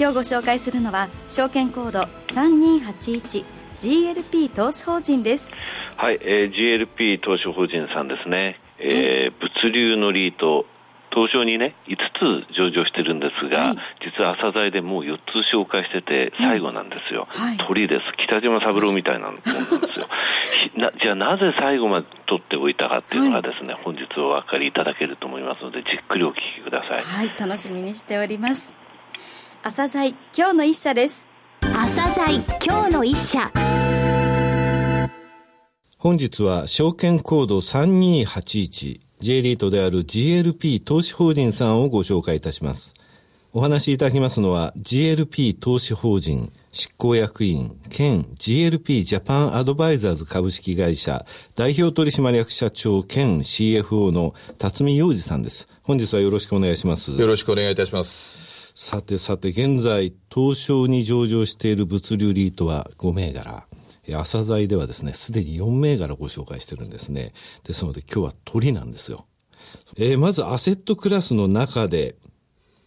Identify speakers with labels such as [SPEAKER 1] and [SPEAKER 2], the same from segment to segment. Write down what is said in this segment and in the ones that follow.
[SPEAKER 1] 今日ご紹介するのは証券コード 3281GLP 投資法人です
[SPEAKER 2] はい、えー、GLP 投資法人さんですね、えー、物流のリート東証にね、5つ上場してるんですが、はい、実は朝材でもう4つ紹介してて、最後なんですよ。はい、鳥です。北島三郎みたいなもんなんですよ。なじゃあなぜ最後まで取っておいたかっていうのがですね、はい、本日お分かりいただけると思いますので、じっくりお聞きください。
[SPEAKER 1] はい、楽しみにしております。朝材今日の一社です。
[SPEAKER 3] 朝材今日の一社。
[SPEAKER 4] 本日は証券コード3281 J リートである GLP 投資法人さんをご紹介いたします。お話しいただきますのは GLP 投資法人執行役員兼 GLP ジャパンアドバイザーズ株式会社代表取締役社長兼 CFO の辰巳洋二さんです。本日はよろしくお願いします。
[SPEAKER 5] よろしくお願いいたします。
[SPEAKER 4] さてさて、現在、東証に上場している物流リートは5銘柄。朝材ではですね、すでに4銘柄ご紹介してるんですね。ですので今日は鳥なんですよ。えー、まずアセットクラスの中で、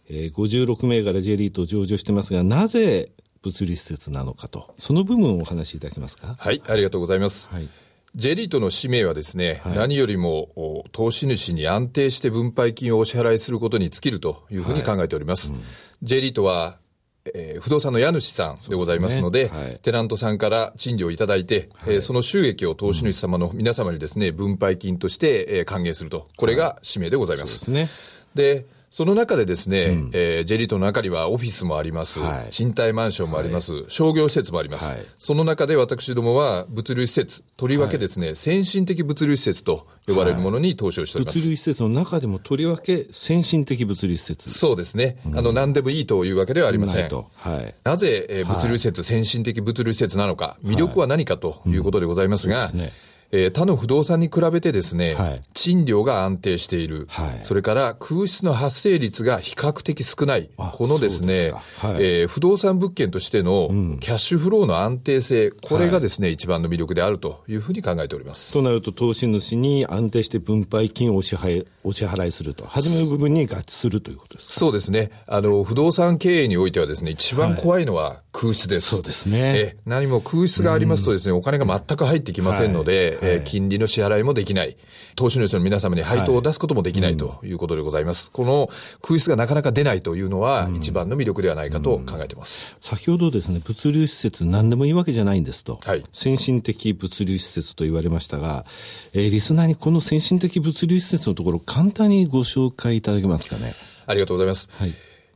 [SPEAKER 4] えー、56銘柄 J リート上場してますが、なぜ物理施設なのかと、その部分をお話しいただけますか？
[SPEAKER 5] はい、ありがとうございます。はい J リートの使命はですね、はい、何よりも投資主に安定して分配金をお支払いすることに尽きるというふうに考えております。はいうん、J リートはえー、不動産の家主さんでございますので、でね。はい、テナントさんから賃料をいただいて、はい、えー、その収益を投資主様の皆様にですね、分配金として、えー、還元すると。これが使命でございます。はい、で、ね、その中でですね、うん、えー、ジェリートの中にはオフィスもあります、はい、賃貸マンションもあります、はい、商業施設もあります、はい、その中で私どもは物流施設、とりわけですね、先進的物流施設と呼ばれるものに投資をしております。
[SPEAKER 4] 物流施設の中でもとりわけ先進的物流施設。
[SPEAKER 5] そうですね、うん、あの、何でもいいというわけではありません。はい、なぜ、えー、物流施設、先進的物流施設なのか、魅力は何かということでございますが、うんねえー、他の不動産に比べてですね、はい、賃料が安定している、はい、それから空室の発生率が比較的少ない、このですね、はい、えー、不動産物件としてのキャッシュフローの安定性、うん、これがですね、一番の魅力であるというふうに考えております。
[SPEAKER 4] となると、投資主に安定して分配金をお支払いお支払いすると、初めの部分に合致するということですか？
[SPEAKER 5] そうですね。あの、不動産経営においてはですね、一番怖いのは空室です。
[SPEAKER 4] そうですね。え
[SPEAKER 5] 何も空室がありますとですね、お金が全く入ってきませんので、え金利の支払いもできない。投資主の皆様に配当を出すこともできないということでございます。はいうん、この空室がなかなか出ないというのは、一番の魅力ではないかと考えています、
[SPEAKER 4] うん、先ほどですね、物流施設何でもいいわけじゃないんですと。はい、先進的物流施設と言われましたが、えー、リスナーにこの先進的物流施設のところ簡単にご紹介いただけますかね？
[SPEAKER 5] ありがとうございます。はい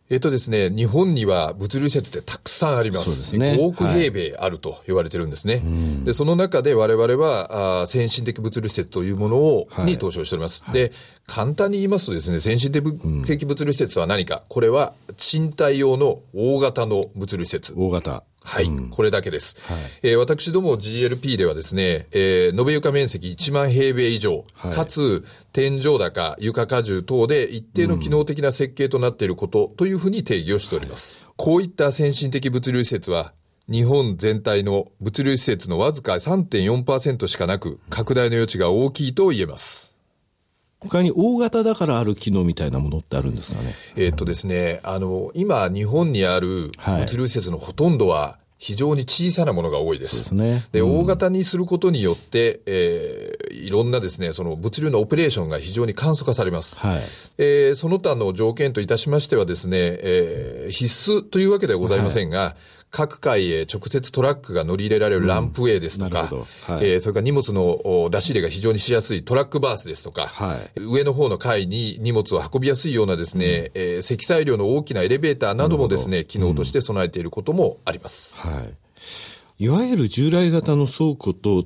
[SPEAKER 5] えっとですね、日本には物流施設ってたくさんあります。そうですね。5億平米あると言われてるんですね。はい、で、その中で我々はあ先進的物流施設というものを、はい、に投資をしております。はい、で、簡単に言いますとですね、先進的物流施設は何か、これは賃貸用の大型の物流施設。
[SPEAKER 4] 大型。
[SPEAKER 5] はい、うん、これだけです。はい、えー、私ども GLP ではですね、えー、延べ床面積1万平米以上、はい、かつ天井高、床荷重等で一定の機能的な設計となっていることというふうに定義をしております。はい、こういった先進的物流施設は、日本全体の物流施設のわずか3.4%しかなく、拡大の余地が大きいと言えます。
[SPEAKER 4] 他に大型だからある機能みたいなものってあるんですかね？
[SPEAKER 5] えっとですね、あの、今、日本にある物流施設のほとんどは、非常に小さなものが多いです。で、ねうん、大型にすることによって、えー、いろんなですね、その物流のオペレーションが非常に簡素化されます。はい、えー、その他の条件といたしましてはですね、えー、必須というわけではございませんが、はい各階へ直接トラックが乗り入れられるランプウェイですとか、うんはい、えー、それから荷物の出し入れが非常にしやすいトラックバースですとか、はい、上の方の階に荷物を運びやすいようなですね、うん、えー、積載量の大きなエレベーターなどもですね、機能として備えていることもあります。
[SPEAKER 4] はい。いわゆる従来型の倉庫と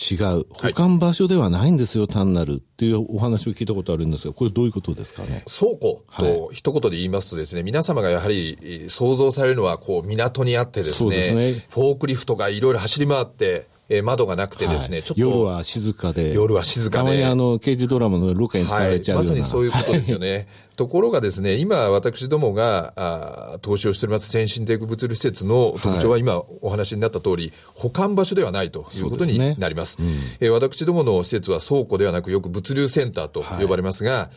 [SPEAKER 4] 違う、保管場所ではないんですよ、はい、単なるっていうお話を聞いたことあるんですが、これどういうことですかね？
[SPEAKER 5] 倉庫と一言で言いますとですね、皆様がやはり想像されるのは、こう、港にあってですね、すね。フォークリフトがいろいろ走り回って、えー、窓がなくてですね、はい、ちょっと。
[SPEAKER 4] 夜は静かで。
[SPEAKER 5] 夜は静かで。
[SPEAKER 4] たまにあの、刑事ドラマのロケに使われちゃう
[SPEAKER 5] はい、まさにそういうことですよね。ところがですね、今私どもがあ投資をしております先進的物流施設の特徴は今お話になった通り、保管場所ではないということになります。すねうん、えー、私どもの施設は倉庫ではなくよく物流センターと呼ばれますが、はい、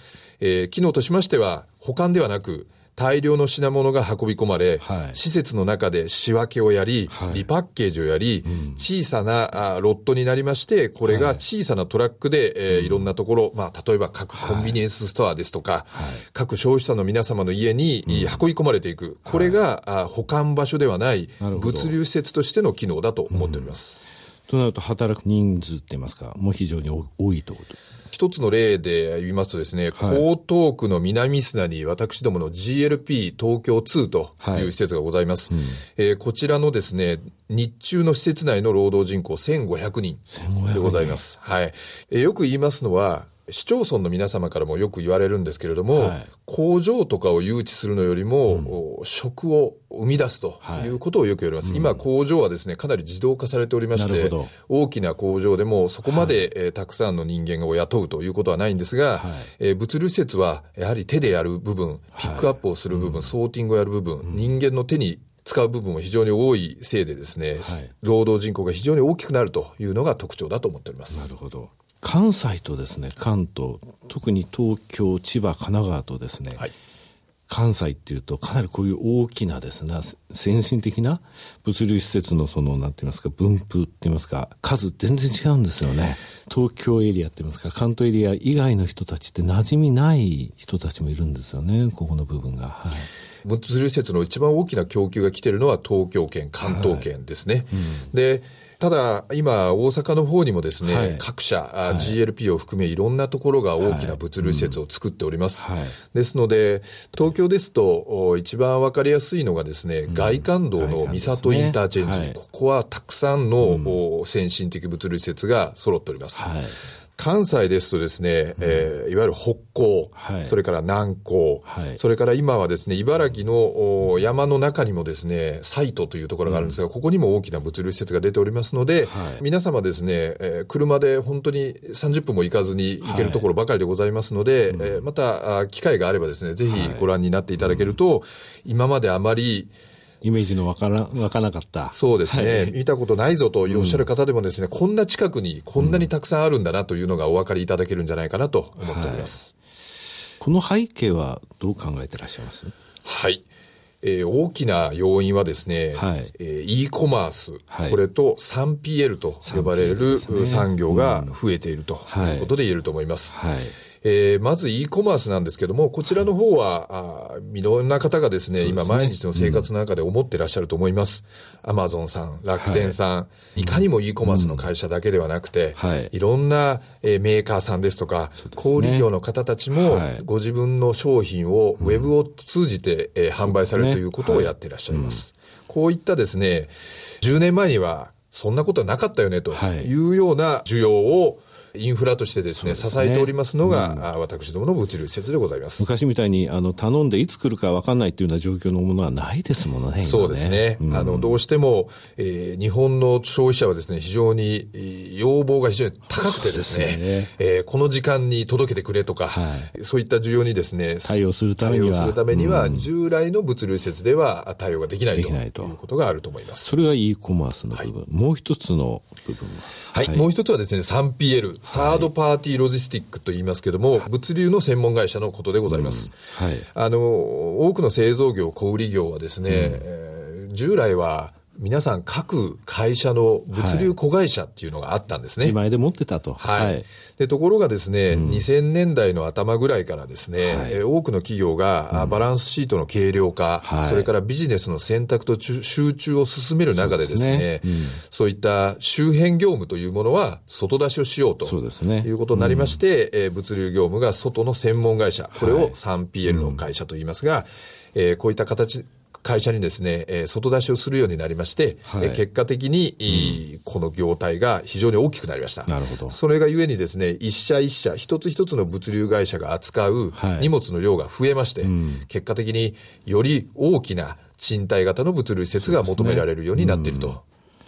[SPEAKER 5] えー、機能としましては保管ではなく、大量の品物が運び込まれ、はい、施設の中で仕分けをやり、はい、リパッケージをやり、うん、小さなあロットになりまして、これが小さなトラックで、はい、えー、いろんなところ、まあ、例えば各コンビニエンスストアですとか、各消費者の皆様の家に、うん、運び込まれていく。これが、あ保管場所ではない物流施設としての機能だと思っております。
[SPEAKER 4] うん、となると、働く人数って言いますか、もう非常に多いということ
[SPEAKER 5] 一つの例で言いますとですね、はい、江東区の南砂に私どもの GLP 東京2という施設がございます。はいうん、えー、こちらのですね、日中の施設内の労働人口1500人でございます。はい。えー、よく言いますのは、市町村の皆様からもよく言われるんですけれども、はい、工場とかを誘致するのよりも、うん、食を生み出すとい。うことをよく言われます、はい、今、工場はですね、かなり自動化されておりまして、大きな工場でもそこまで、はい、えー、たくさんの人間を雇うということはないんですが、はい、えー、物流施設はやはり手でやる部分、ピックアップをする部分、ソーティングをやる部分、うん、人間の手に使う部分も非常に多いせいでですね、労働人口が非常に大きくなるというのが特徴だと思っております。
[SPEAKER 4] なるほど。関西とですね、関東、特に東京、千葉、神奈川とですね、はい、関西っていうと、かなりこういう大きなですね、先進的な物流施設のその、なんて言いますか、分布って言いますか、数全然違うんですよね。東京エリアって言いますか、関東エリア以外の人たちって馴染みない人たちもいるんですよね、ここの部分が。はい
[SPEAKER 5] 物流施設の一番大きな供給が来ているのは東京圏、関東圏ですね。はいうん、でただ、今、大阪の方にもですね、はい、各社、はい、GLP を含めいろんなところが大きな物流施設を作っております。はい。うん、ですので、東京ですと、一番わかりやすいのがですね、うん、外環道の三郷インターチェンジ、ね、ここはたくさんの、うん、先進的物流施設が揃っております。関西ですとですね、えー、いわゆる北港、はい、それから南港、はい、それから今はですね、茨城の山の中にもですね、サイトというところがあるんですが、うん、ここにも大きな物流施設が出ておりますので、はい、皆様ですね、えー、車で本当に30分も行かずに行けるところばかりでございますので、はい、えー、また機会があればですね、ぜひご覧になっていただけると、今まであまり、
[SPEAKER 4] イメージのわからわからなかった。
[SPEAKER 5] そうですね、はい、見たことないぞとおっしゃる方でもですね、うん、こんな近くにこんなにたくさんあるんだなというのがお分かりいただけるんじゃないかなと思っております。はい、
[SPEAKER 4] この背景はどう考えてらっしゃいます？
[SPEAKER 5] はい。えー、大きな要因はですね、はい、えー、e コマース、はい、これと 3PL と呼ばれる、ね、産業が増えているということで言えると思います。はいえー、まず e コマースなんですけども、こちらの方は、あいろんな方がですね、すね。今毎日の生活の中で思ってらっしゃると思います。アマゾンさん、楽天さん、はい、いかにも e コマースの会社だけではなくて、はい、いろんな、えー、メーカーさんですとか、ね、小売業の方たちも、はい、ご自分の商品をウェブを通じて、えー、販売されるということをやっていらっしゃいます。こういったですね、10年前にはそんなことはなかったよねというような需要を、インフラとしてですね、ね。支えておりますのが、うん、私どもの物流施設でございます。
[SPEAKER 4] 昔みたいに、あの、頼んでいつ来るか分かんないっていうような状況のものはないですものね。
[SPEAKER 5] そうですね。うん、あの、どうしても、えー、日本の消費者はですね、非常に、要望が非常に高くてですね、すね。えー、この時間に届けてくれとか、はい、そういった需要にですね、
[SPEAKER 4] 対応するためには、
[SPEAKER 5] 対応するためには、従来の物流施設では対応ができないということがあると思います。
[SPEAKER 4] それが e コマースの部分。はい、もう一つの部分は。
[SPEAKER 5] はい、はい、もう一つはですね、3PL、サードパーティーロジスティックと言いますけれども、物流の専門会社のことでございます。うん、はい。あの、多くの製造業、小売業はですね、うん、えー、従来は、皆さん各会社の物流子会社っていうのがあったんですね。
[SPEAKER 4] 自前で持ってたと。
[SPEAKER 5] はい。で、ところがですね、うん、2000年代の頭ぐらいからですね、はい、多くの企業が、バランスシートの軽量化、はい、それからビジネスの選択と集中を進める中でですね、そう、ね。うん、そういった周辺業務というものは外出しをしようとそうですね。いうことになりまして、うん、えー、物流業務が外の専門会社、これを 3PL の会社と言いますが、はい、えー、こういった形会社にですね、えー、外出しをするようになりまして、はい、えー、結果的に、うん、この業態が非常に大きくなりました。
[SPEAKER 4] なるほど。
[SPEAKER 5] それがゆえにですね、一社一社、一つ一つの物流会社が扱う荷物の量が増えまして、はいうん、結果的により大きな賃貸型の物流施設が求められるようになっていると。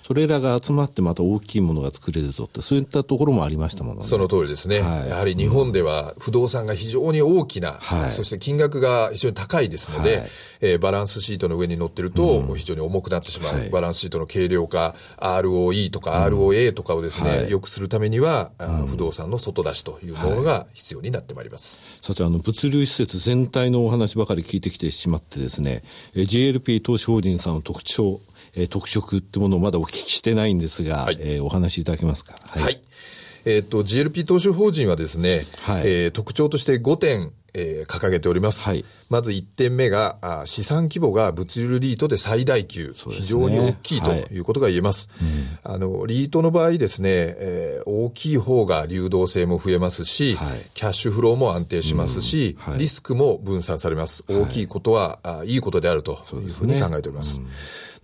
[SPEAKER 4] それらが集まってまた大きいものが作れるぞって、そういったところもありましたものね。
[SPEAKER 5] その通りですね。はい、やはり日本では不動産が非常に大きな、はい、そして金額が非常に高いですので、はい、えー、バランスシートの上に乗ってると、非常に重くなってしまう、うん、バランスシートの軽量化、ROE とか ROA とかをですね、うん、良くするためには、うん、不動産の外出しというものが必要になってまいります。
[SPEAKER 4] さて、あの、物流施設全体のお話ばかり聞いてきてしまってですね、GLP 投資法人さんの特徴、えー、特色ってものをまだお聞きしてないんですが、はい、えー、お話しいただけますか？
[SPEAKER 5] はい。はい、えっ、と、GLP 投資法人はですね、はい、えー、特徴として5点、えー、掲げております。はい、まず1点目があ、資産規模が物流リートで最大級、ね、非常に大きいとい。うことが言えます。はい、あの、リートの場合ですね、えー、大きい方が流動性も増えますし、はい、キャッシュフローも安定しますし、うん、リスクも分散されます。大きいことは、あいいことであるというふうに考えております。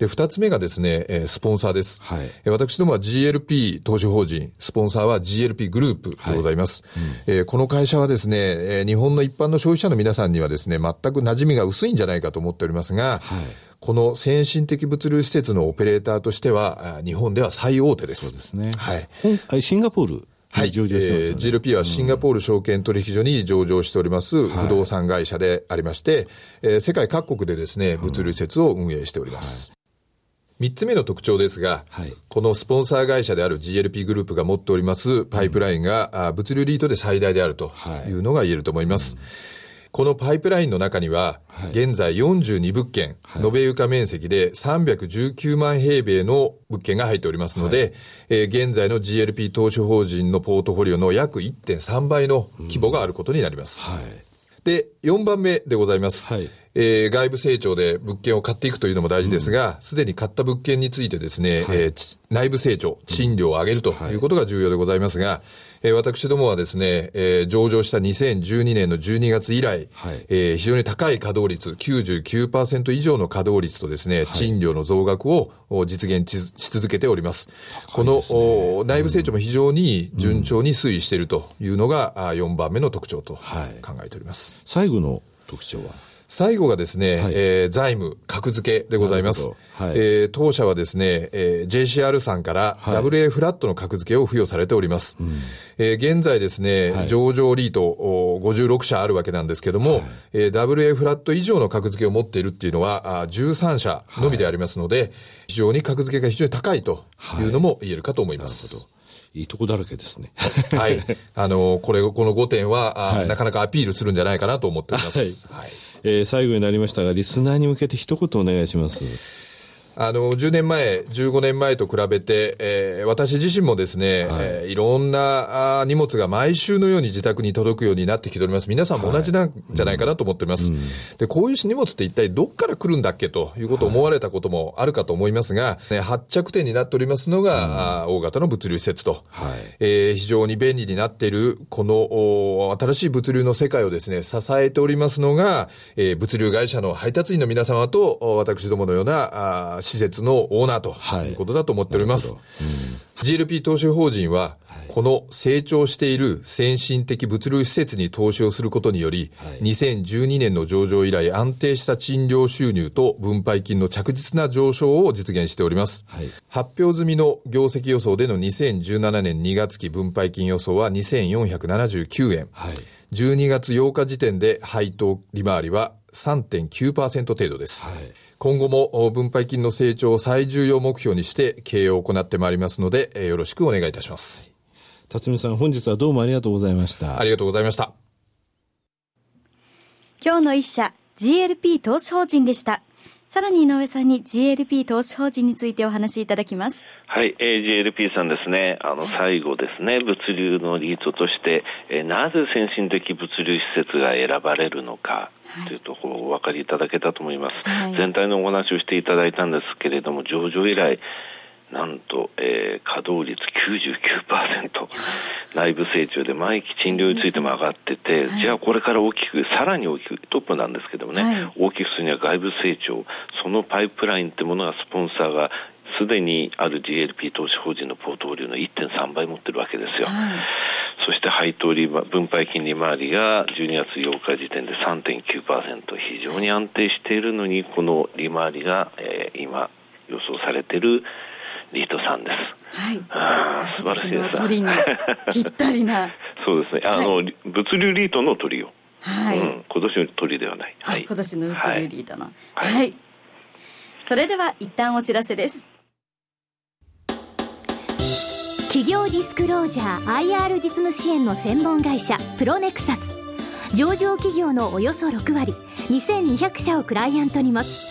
[SPEAKER 5] で、二つ目がですね、えー、スポンサーです。はい、私どもは GLP 投資法人、スポンサーは GLP グループでございます。はいうん、えー、この会社はですね、えー、日本の一般の消費者の皆さんにはですね、全く馴染みが薄いんじゃないかと思っておりますが、はい、この先進的物流施設のオペレーターとしては、日本では最大手です。
[SPEAKER 4] そうですね。はい。シンガポール
[SPEAKER 5] はい。上場してます、ね、えー、GLP はシンガポール証券取引所に上場しております不動産会社でありまして、はい、えー、世界各国でですね、物流施設を運営しております。はい3つ目の特徴ですが、はい、このスポンサー会社である GLP グループが持っておりますパイプラインが、物流リートで最大であるとい。うのが言えると思います。はいこのパイプラインの中には、現在42物件、延べ床面積で319万平米の物件が入っておりますので、え現在の GLP 投資法人のポートフォリオの約1.3倍の規模があることになります。で、4番目でございます。はいえー、外部成長で物件を買っていくというのも大事ですが、す、で、に買った物件についてですね、はい、えー、内部成長、賃料を上げるとい。うことが重要でございますが、はい、えー、私どもはですね、えー、上場した2012年の12月以来、はい、えー、非常に高い稼働率、99%以上の稼働率とですね、賃料の増額を実現し続けております。この、内部成長も非常に順調に推移しているというのが、4番目の特徴と考えております。
[SPEAKER 4] 最後の特徴は？
[SPEAKER 5] 最後がですね、はい、えー、財務、格付けでございます。はい、えー、当社はですね、えー、JCR さんから WA フラットの格付けを付与されております。はい、えー、現在ですね、はい、上場リート56社あるわけなんですけども、はい、えー、WA フラット以上の格付けを持っているっていうのはあ13社のみでありますので、非常に格付けが非常に高いというのも言えるかと思います。
[SPEAKER 4] いいとこだらけですね。
[SPEAKER 5] はい。あの、これ、この5点は、はい、なかなかアピールするんじゃないかなと思っております。はい。
[SPEAKER 4] えー、最後になりましたが、リスナーに向けて一言お願いします。
[SPEAKER 5] あの、10年前、15年前と比べて、えー、私自身もですね、はい。えー、いろんなあ荷物が毎週のように自宅に届くようになってきております。皆さんも同じなんじゃないかなと思っております。はいうん、で、こういう荷物って一体どっから来るんだっけということを思われたこともあるかと思いますが、ね、発着点になっておりますのが、うん、大型の物流施設と、はい、えー、非常に便利になっている、この新しい物流の世界をですね、支えておりますのが、えー、物流会社の配達員の皆様と、私どものような、あ施設のオーナーとい。うことだと思っております。はいうん、GLP 投資法人は、この成長している先進的物流施設に投資をすることにより、はい、2012年の上場以来安定した賃料収入と分配金の着実な上昇を実現しております。はい、発表済みの業績予想での2017年2月期分配金予想は2479円。はい、12月8日時点で配当利回りは3.9%程度です。はい今後も分配金の成長を最重要目標にして経営を行ってまいりますので、よろしくお願いいたします。
[SPEAKER 4] 辰巳さん、本日はどうもありがとうございました。
[SPEAKER 5] ありがとうございました。
[SPEAKER 1] 今日の一社、GLP 投資法人でした。さらに井上さんに GLP 投資法人についてお話しいただきます。
[SPEAKER 2] はい、えー、GLP さんですね、あの、最後ですね、物流のリートとして、えー、なぜ先進的物流施設が選ばれるのか、というところをお分かりいただけたと思います、はい、全体のお話をしていただいたんですけれども、上場以来、なんと、えー、稼働率99%、内部成長で毎期賃料についても上がってて、はい、じゃあこれから大きく、さらに大きく、トップなんですけどもね、はい、大きくするには外部成長、そのパイプラインってものがスポンサーがすでにある GLP 投資法人のポートフォリオの1.3倍持ってるわけですよ。はい、そして配当利分配金利回りが12月8日時点で3.9%非常に安定しているのにこの利回りが、えー、今予想されているリートさんです。はい。あ素晴らしいです。鳥
[SPEAKER 1] に ぴったりな。
[SPEAKER 2] そうですね。あの、はい、物流リートの鳥を。はい、うん。今年の鳥ではない。
[SPEAKER 1] はい。今年の物流リートの。はい。はい、それでは一旦お知らせです。
[SPEAKER 3] 企業ディスクロージャー IR 実務支援の専門会社プロネクサス上場企業のおよそ6割2200社をクライアントに持つ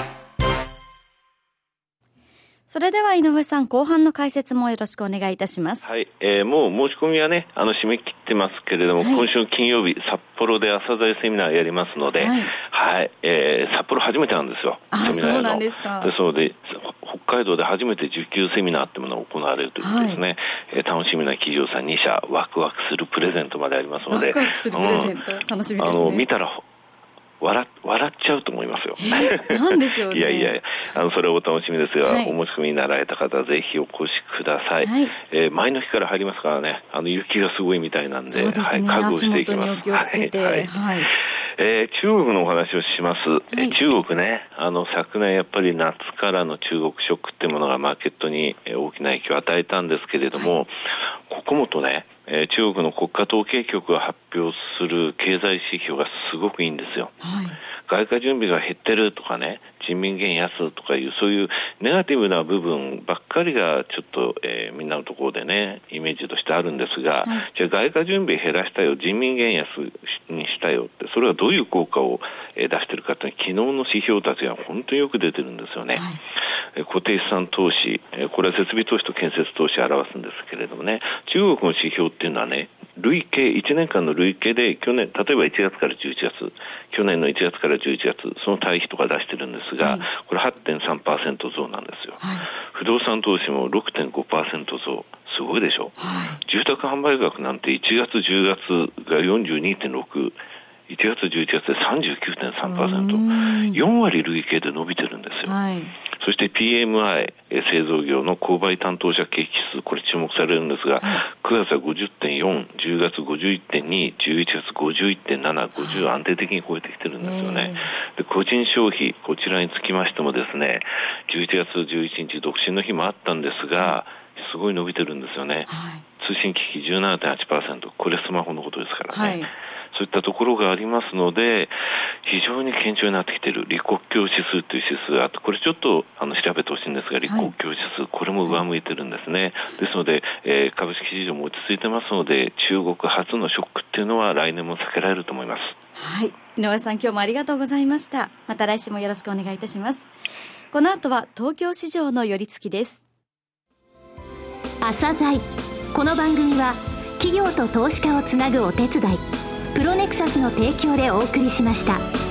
[SPEAKER 1] それでは井上さん、後半の解説もよろしくお願いいたします。
[SPEAKER 2] はい、えー、もう申し込みはね、あの、締め切ってますけれども、はい、今週金曜日、札幌で朝鮮セミナーやりますので、はい、はい、えー、札幌初めてなんですよ。
[SPEAKER 1] あ、そうなんですか。
[SPEAKER 2] ですので、北海道で初めて受給セミナーってものが行われるということですね、はい、えー、楽しみな企業さん2社、ワクワクするプレゼントまでありますので、ワク
[SPEAKER 1] ワクするプレゼント、うん、楽しみですね。あの
[SPEAKER 2] 見たら笑笑っちゃうと思いますよ。
[SPEAKER 1] なんでしょう、ね、
[SPEAKER 2] いやいや、あの、それはお楽しみですが、はい、お持ち込みになられた方、ぜひお越しください。はい、えー、前の日から入りますからね、あの、雪がすごいみたいなんで、で
[SPEAKER 1] ね、はい、覚悟していきます。はい、
[SPEAKER 2] はい。えー、中国のお話をします、はい、え中国ねあの昨年やっぱり夏からの中国ショックっていうものがマーケットに大きな影響を与えたんですけれども、はい、ここもとね、えー、中国の国家統計局が発表する経済指標がすごくいいんですよ。はい外貨準備が減ってるとかね、人民元安とかいう、そういうネガティブな部分ばっかりがちょっと、えー、みんなのところでね、イメージとしてあるんですが、はい、じゃあ外貨準備減らしたよ、人民元安にしたよって、それはどういう効果を、えー、出してるかって、昨日の指標たちが本当によく出てるんですよね。はい固定資産投資、これは設備投資と建設投資を表すんですけれどもね、中国の指標っていうのはね、累計、1年間の累計で、去年、例えば1月から11月、去年の1月から11月、その対比とか出してるんですが、はい、これ8.3%増なんですよ。はい、不動産投資も6.5%増。すごいでしょ、はい、住宅販売額なんて1月、10月が42.6、1月、11月で39.3%、4割累計で伸びてるんですよ。はい、そして PMI、製造業の購買担当者景気数、これ注目されるんですが、9月は50.4、10月51.2、11月51.7、50安定的に超えてきてるんですよね。で個人消費、こちらにつきましてもですね、11月11日独身の日もあったんですが、すごい伸びてるんですよね。通信機器17.8%、これスマホのことですからね。はいそういったところがありますので、非常に堅調になってきている、李克強指数という指数があって、これちょっとあの調べてほしいんですが、李克強指数、はい、これも上向いてるんですね。ですので、えー、株式市場も落ち着いてますので、中国初のショックっていうのは来年も避けられると思います。
[SPEAKER 1] はい。井上さん、今日もありがとうございました。また来週もよろしくお願いいたします。この後は東京市場の寄り付きです。
[SPEAKER 3] 朝鮮この番組は企業と投資家をつなぐお手伝いプロネクサスの提供でお送りしました。